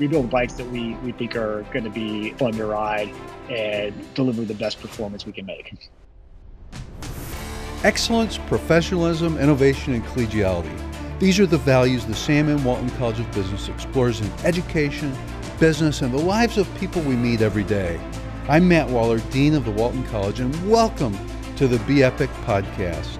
We build bikes that we, we think are going to be fun to ride and deliver the best performance we can make. Excellence, professionalism, innovation, and collegiality. These are the values the Sam M. Walton College of Business explores in education, business, and the lives of people we meet every day. I'm Matt Waller, Dean of the Walton College, and welcome to the Be Epic podcast.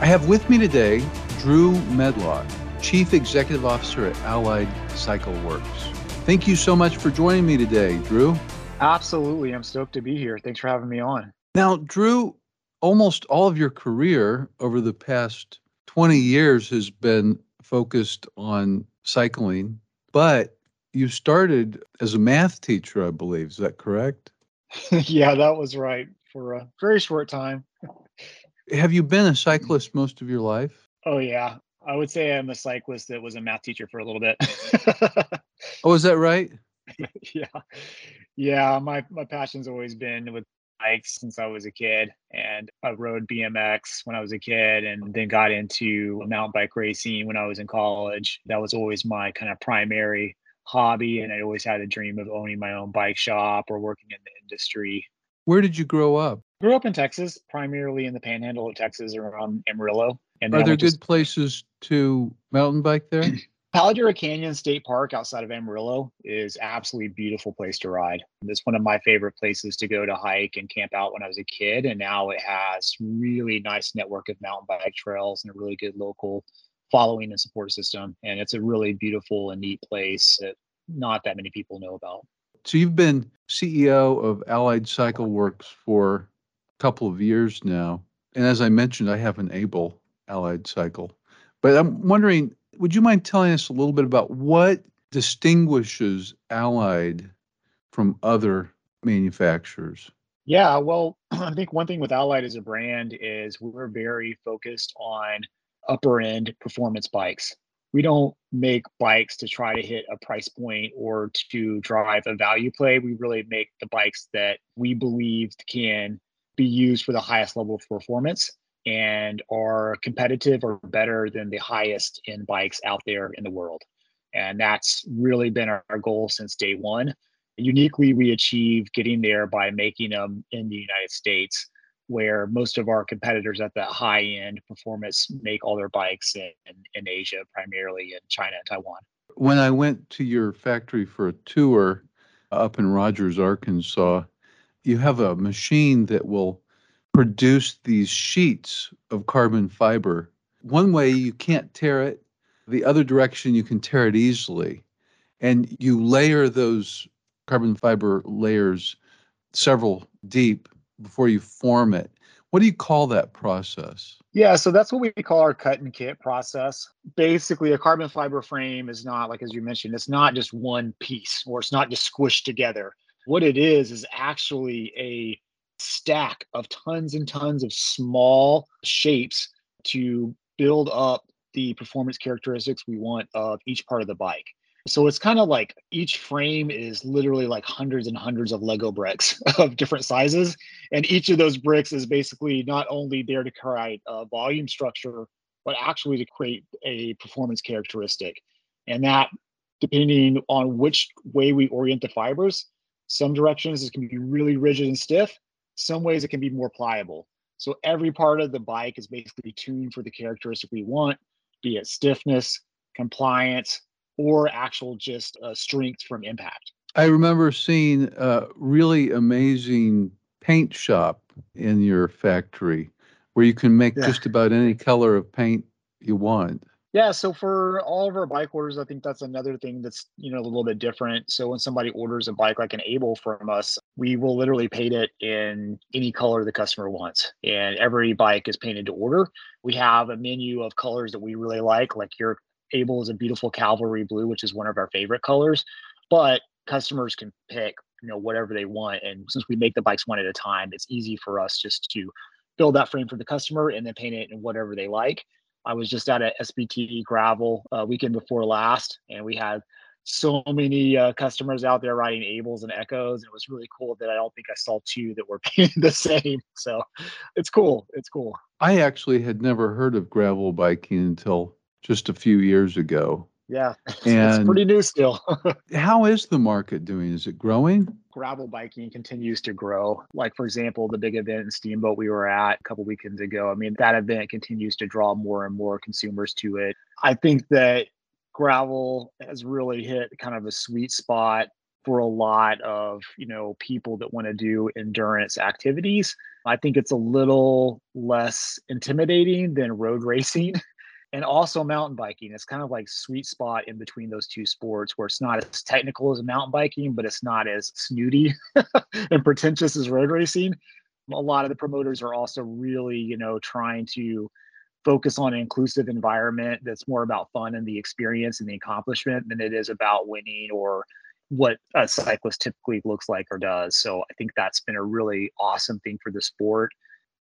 I have with me today Drew Medlock, Chief Executive Officer at Allied Cycle Works. Thank you so much for joining me today, Drew. Absolutely. I'm stoked to be here. Thanks for having me on. Now, Drew, almost all of your career over the past 20 years has been focused on cycling, but you started as a math teacher, I believe. Is that correct? yeah, that was right for a very short time. Have you been a cyclist most of your life? Oh, yeah. I would say I'm a cyclist that was a math teacher for a little bit. oh, is that right? yeah. Yeah, my my passion's always been with bikes since I was a kid and I rode BMX when I was a kid and then got into mountain bike racing when I was in college. That was always my kind of primary hobby and I always had a dream of owning my own bike shop or working in the industry. Where did you grow up? Grew up in Texas, primarily in the panhandle of Texas around Amarillo. And Are there good places to mountain bike there? Palo Duro Canyon State Park outside of Amarillo is absolutely beautiful place to ride. It's one of my favorite places to go to hike and camp out when I was a kid. And now it has really nice network of mountain bike trails and a really good local following and support system. And it's a really beautiful and neat place that not that many people know about. So you've been CEO of Allied Cycle Works for a couple of years now. And as I mentioned, I have an Able Allied Cycle. But I'm wondering, would you mind telling us a little bit about what distinguishes Allied from other manufacturers? Yeah, well, I think one thing with Allied as a brand is we're very focused on upper end performance bikes. We don't make bikes to try to hit a price point or to drive a value play. We really make the bikes that we believe can be used for the highest level of performance and are competitive or better than the highest in bikes out there in the world. And that's really been our, our goal since day one. Uniquely, we achieve getting there by making them in the United States, where most of our competitors at the high end performance make all their bikes in, in, in Asia, primarily in China and Taiwan. When I went to your factory for a tour up in Rogers, Arkansas, you have a machine that will produce these sheets of carbon fiber. One way you can't tear it, the other direction you can tear it easily. And you layer those carbon fiber layers several deep before you form it. What do you call that process? Yeah, so that's what we call our cut and kit process. Basically, a carbon fiber frame is not, like as you mentioned, it's not just one piece or it's not just squished together. What it is is actually a stack of tons and tons of small shapes to build up the performance characteristics we want of each part of the bike. So it's kind of like each frame is literally like hundreds and hundreds of Lego bricks of different sizes. And each of those bricks is basically not only there to create a volume structure, but actually to create a performance characteristic. And that, depending on which way we orient the fibers, some directions it can be really rigid and stiff, some ways it can be more pliable. So every part of the bike is basically tuned for the characteristic we want, be it stiffness, compliance, or actual just uh, strength from impact. I remember seeing a really amazing paint shop in your factory where you can make yeah. just about any color of paint you want. Yeah, so for all of our bike orders, I think that's another thing that's you know a little bit different. So when somebody orders a bike like an Able from us, we will literally paint it in any color the customer wants, and every bike is painted to order. We have a menu of colors that we really like, like your Able is a beautiful cavalry blue, which is one of our favorite colors, but customers can pick you know whatever they want, and since we make the bikes one at a time, it's easy for us just to build that frame for the customer and then paint it in whatever they like. I was just out at a SBT gravel uh, weekend before last, and we had so many uh, customers out there riding Ables and Echoes. It was really cool that I don't think I saw two that were the same. So it's cool. It's cool. I actually had never heard of gravel biking until just a few years ago. Yeah, it's pretty new still. how is the market doing? Is it growing? Gravel biking continues to grow. Like, for example, the big event in Steamboat we were at a couple weekends ago. I mean, that event continues to draw more and more consumers to it. I think that gravel has really hit kind of a sweet spot for a lot of you know people that want to do endurance activities i think it's a little less intimidating than road racing and also mountain biking. It's kind of like sweet spot in between those two sports where it's not as technical as mountain biking, but it's not as snooty and pretentious as road racing. A lot of the promoters are also really, you know, trying to focus on an inclusive environment that's more about fun and the experience and the accomplishment than it is about winning or what a cyclist typically looks like or does. So I think that's been a really awesome thing for the sport.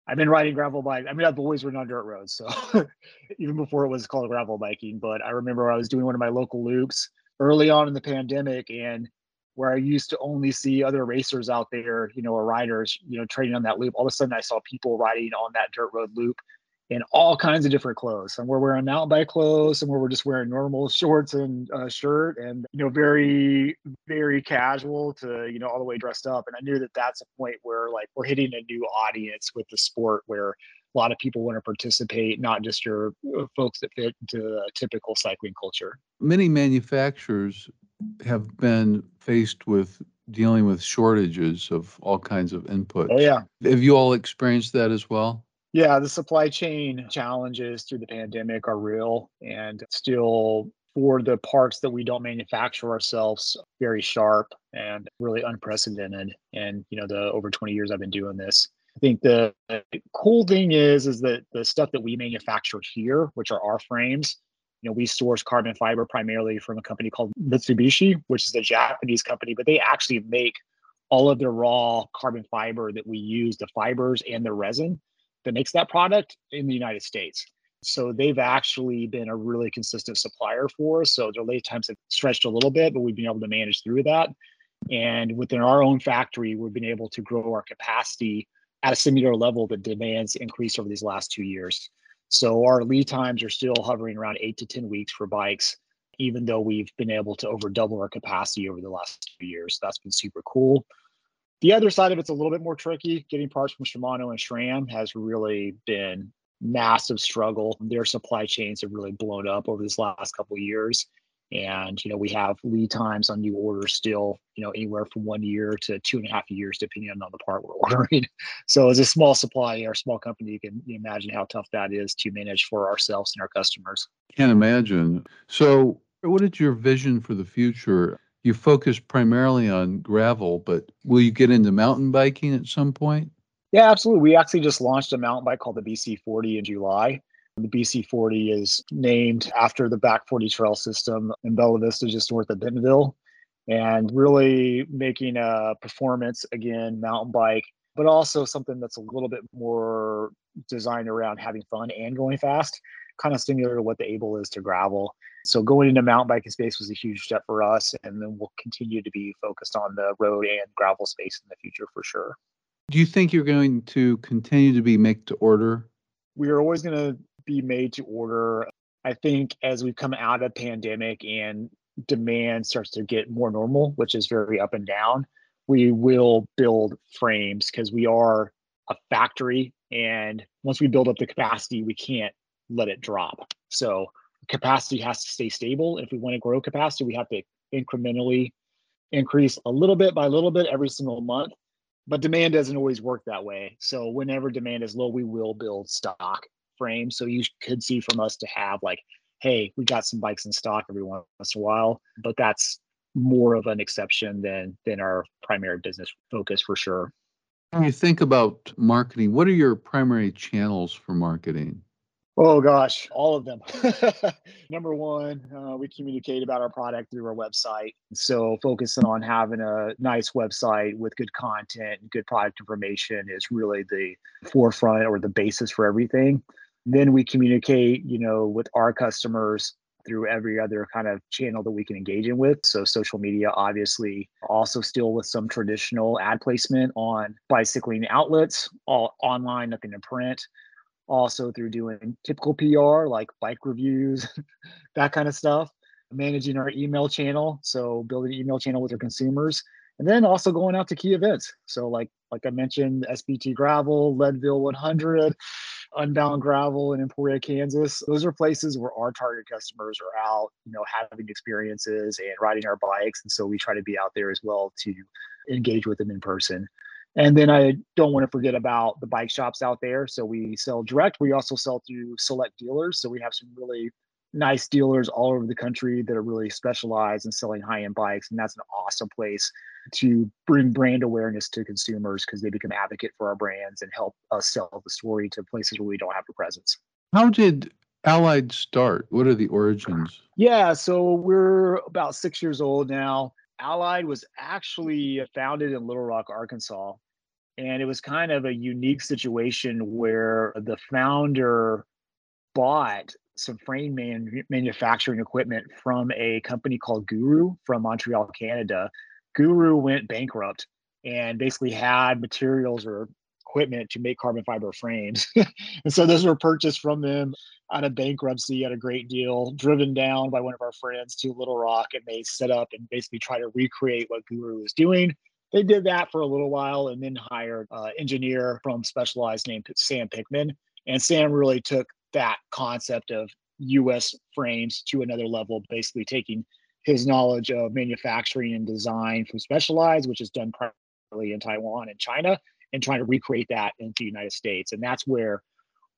I've been riding gravel bike. I mean, I've always ridden on dirt roads, so even before it was called gravel biking. But I remember I was doing one of my local loops early on in the pandemic, and where I used to only see other racers out there, you know, or riders, you know, training on that loop. All of a sudden, I saw people riding on that dirt road loop in all kinds of different clothes. Some were wearing mountain bike clothes, some were just wearing normal shorts and a shirt, and you know, very, very casual to you know, all the way dressed up. And I knew that that's a point where like we're hitting a new audience with the sport where a lot of people want to participate, not just your uh, folks that fit into a typical cycling culture. Many manufacturers have been faced with dealing with shortages of all kinds of inputs. Oh yeah. Have you all experienced that as well? Yeah, the supply chain challenges through the pandemic are real and still for the parts that we don't manufacture ourselves very sharp and really unprecedented and you know the over 20 years I've been doing this. I think the cool thing is is that the stuff that we manufacture here, which are our frames, you know, we source carbon fiber primarily from a company called Mitsubishi, which is a Japanese company, but they actually make all of the raw carbon fiber that we use, the fibers and the resin that makes that product in the United States. So they've actually been a really consistent supplier for us. So their lead times have stretched a little bit, but we've been able to manage through that. And within our own factory, we've been able to grow our capacity at a similar level that demands increased over these last two years. So our lead times are still hovering around eight to 10 weeks for bikes, even though we've been able to over double our capacity over the last two years. That's been super cool. The other side of it's a little bit more tricky. Getting parts from Shimano and SRAM has really been massive struggle. Their supply chains have really blown up over this last couple of years. And you know, we have lead times on new orders still, you know, anywhere from one year to two and a half years, depending on the part we're ordering. So as a small supplier, a small company, you can imagine how tough that is to manage for ourselves and our customers. Can't imagine. So what is your vision for the future? You focus primarily on gravel, but will you get into mountain biking at some point? Yeah, absolutely. We actually just launched a mountain bike called the BC40 in July. The BC40 is named after the Back 40 trail system in Bella Vista, just north of Bentonville, and really making a performance again mountain bike, but also something that's a little bit more designed around having fun and going fast, kind of similar to what the Able is to gravel. So going into mountain biking space was a huge step for us, and then we'll continue to be focused on the road and gravel space in the future for sure. Do you think you're going to continue to be make to order? We are always going to be made to order. I think as we come out of pandemic and demand starts to get more normal, which is very up and down, we will build frames because we are a factory and once we build up the capacity, we can't let it drop. So capacity has to stay stable. If we want to grow capacity, we have to incrementally increase a little bit by little bit every single month. But demand doesn't always work that way. So whenever demand is low, we will build stock frames. So you could see from us to have like, hey, we got some bikes in stock every once in a while, but that's more of an exception than than our primary business focus for sure. When you think about marketing, what are your primary channels for marketing? Oh gosh, all of them. Number one, uh, we communicate about our product through our website. So focusing on having a nice website with good content and good product information is really the forefront or the basis for everything. Then we communicate, you know, with our customers through every other kind of channel that we can engage in with. So social media, obviously, also still with some traditional ad placement on bicycling outlets, all online, nothing in print also through doing typical PR like bike reviews, that kind of stuff. managing our email channel. So building an email channel with our consumers and then also going out to key events. So like like I mentioned, SBT Gravel, Leadville 100, Unbound Gravel in Emporia, Kansas. Those are places where our target customers are out, you know, having experiences and riding our bikes. And so we try to be out there as well to engage with them in person. And then I don't want to forget about the bike shops out there. So we sell direct. We also sell through select dealers. So we have some really nice dealers all over the country that are really specialized in selling high-end bikes and that's an awesome place to bring brand awareness to consumers because they become advocate for our brands and help us sell the story to places where we don't have a presence how did allied start what are the origins yeah so we're about six years old now allied was actually founded in little rock arkansas and it was kind of a unique situation where the founder bought some frame man- manufacturing equipment from a company called Guru from Montreal, Canada. Guru went bankrupt and basically had materials or equipment to make carbon fiber frames. and so those were purchased from them out of bankruptcy at a great deal, driven down by one of our friends to Little Rock, and they set up and basically try to recreate what Guru was doing. They did that for a little while and then hired an engineer from Specialized named Sam Pickman. And Sam really took that concept of US frames to another level, basically taking his knowledge of manufacturing and design from Specialized, which is done primarily in Taiwan and China, and trying to recreate that into the United States. And that's where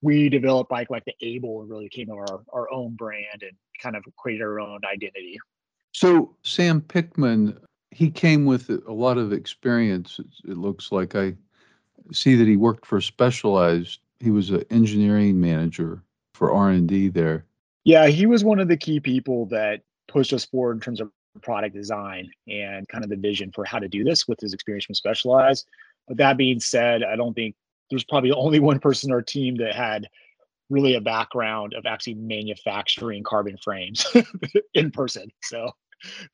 we developed bike like the Able and really came our, our own brand and kind of created our own identity. So Sam Pickman, he came with a lot of experience. It looks like I see that he worked for Specialized he was an engineering manager for R&D there. Yeah, he was one of the key people that pushed us forward in terms of product design and kind of the vision for how to do this with his experience from Specialized. But that being said, I don't think there's probably only one person in our team that had really a background of actually manufacturing carbon frames in person. So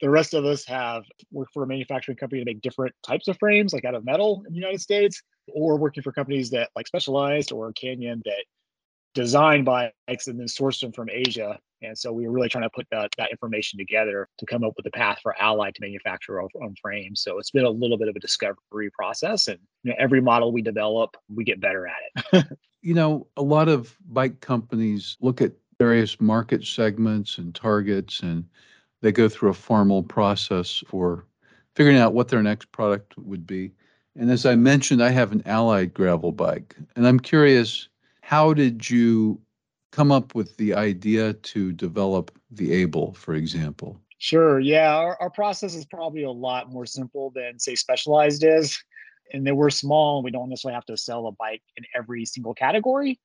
the rest of us have worked for a manufacturing company to make different types of frames, like out of metal in the United States, or working for companies that like Specialized or Canyon that design bikes and then source them from Asia. And so we were really trying to put that, that information together to come up with a path for Allied to manufacture our own frames. So it's been a little bit of a discovery process. And you know, every model we develop, we get better at it. you know, a lot of bike companies look at various market segments and targets and they go through a formal process for figuring out what their next product would be. And as I mentioned, I have an Allied gravel bike. And I'm curious, how did you come up with the idea to develop the Able, for example? Sure. Yeah. Our, our process is probably a lot more simple than, say, Specialized is. And then we're small and we don't necessarily have to sell a bike in every single category.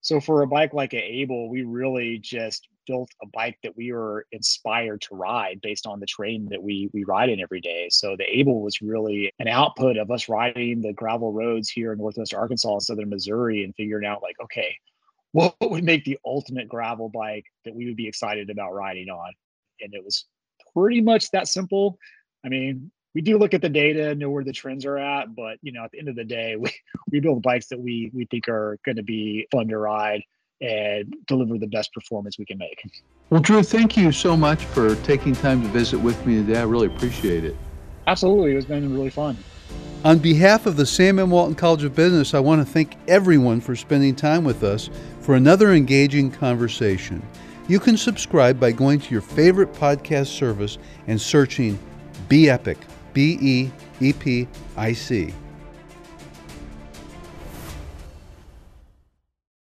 So for a bike like an Able, we really just built a bike that we were inspired to ride based on the terrain that we we ride in every day. So the Able was really an output of us riding the gravel roads here in Northwest Arkansas and Southern Missouri and figuring out like, okay, what would make the ultimate gravel bike that we would be excited about riding on? And it was pretty much that simple. I mean, we do look at the data, know where the trends are at, but you know, at the end of the day, we, we build bikes that we we think are going to be fun to ride and deliver the best performance we can make. Well, Drew, thank you so much for taking time to visit with me today. I really appreciate it. Absolutely, it's been really fun. On behalf of the Sam M. Walton College of Business, I want to thank everyone for spending time with us for another engaging conversation. You can subscribe by going to your favorite podcast service and searching Be Epic B E E P I C.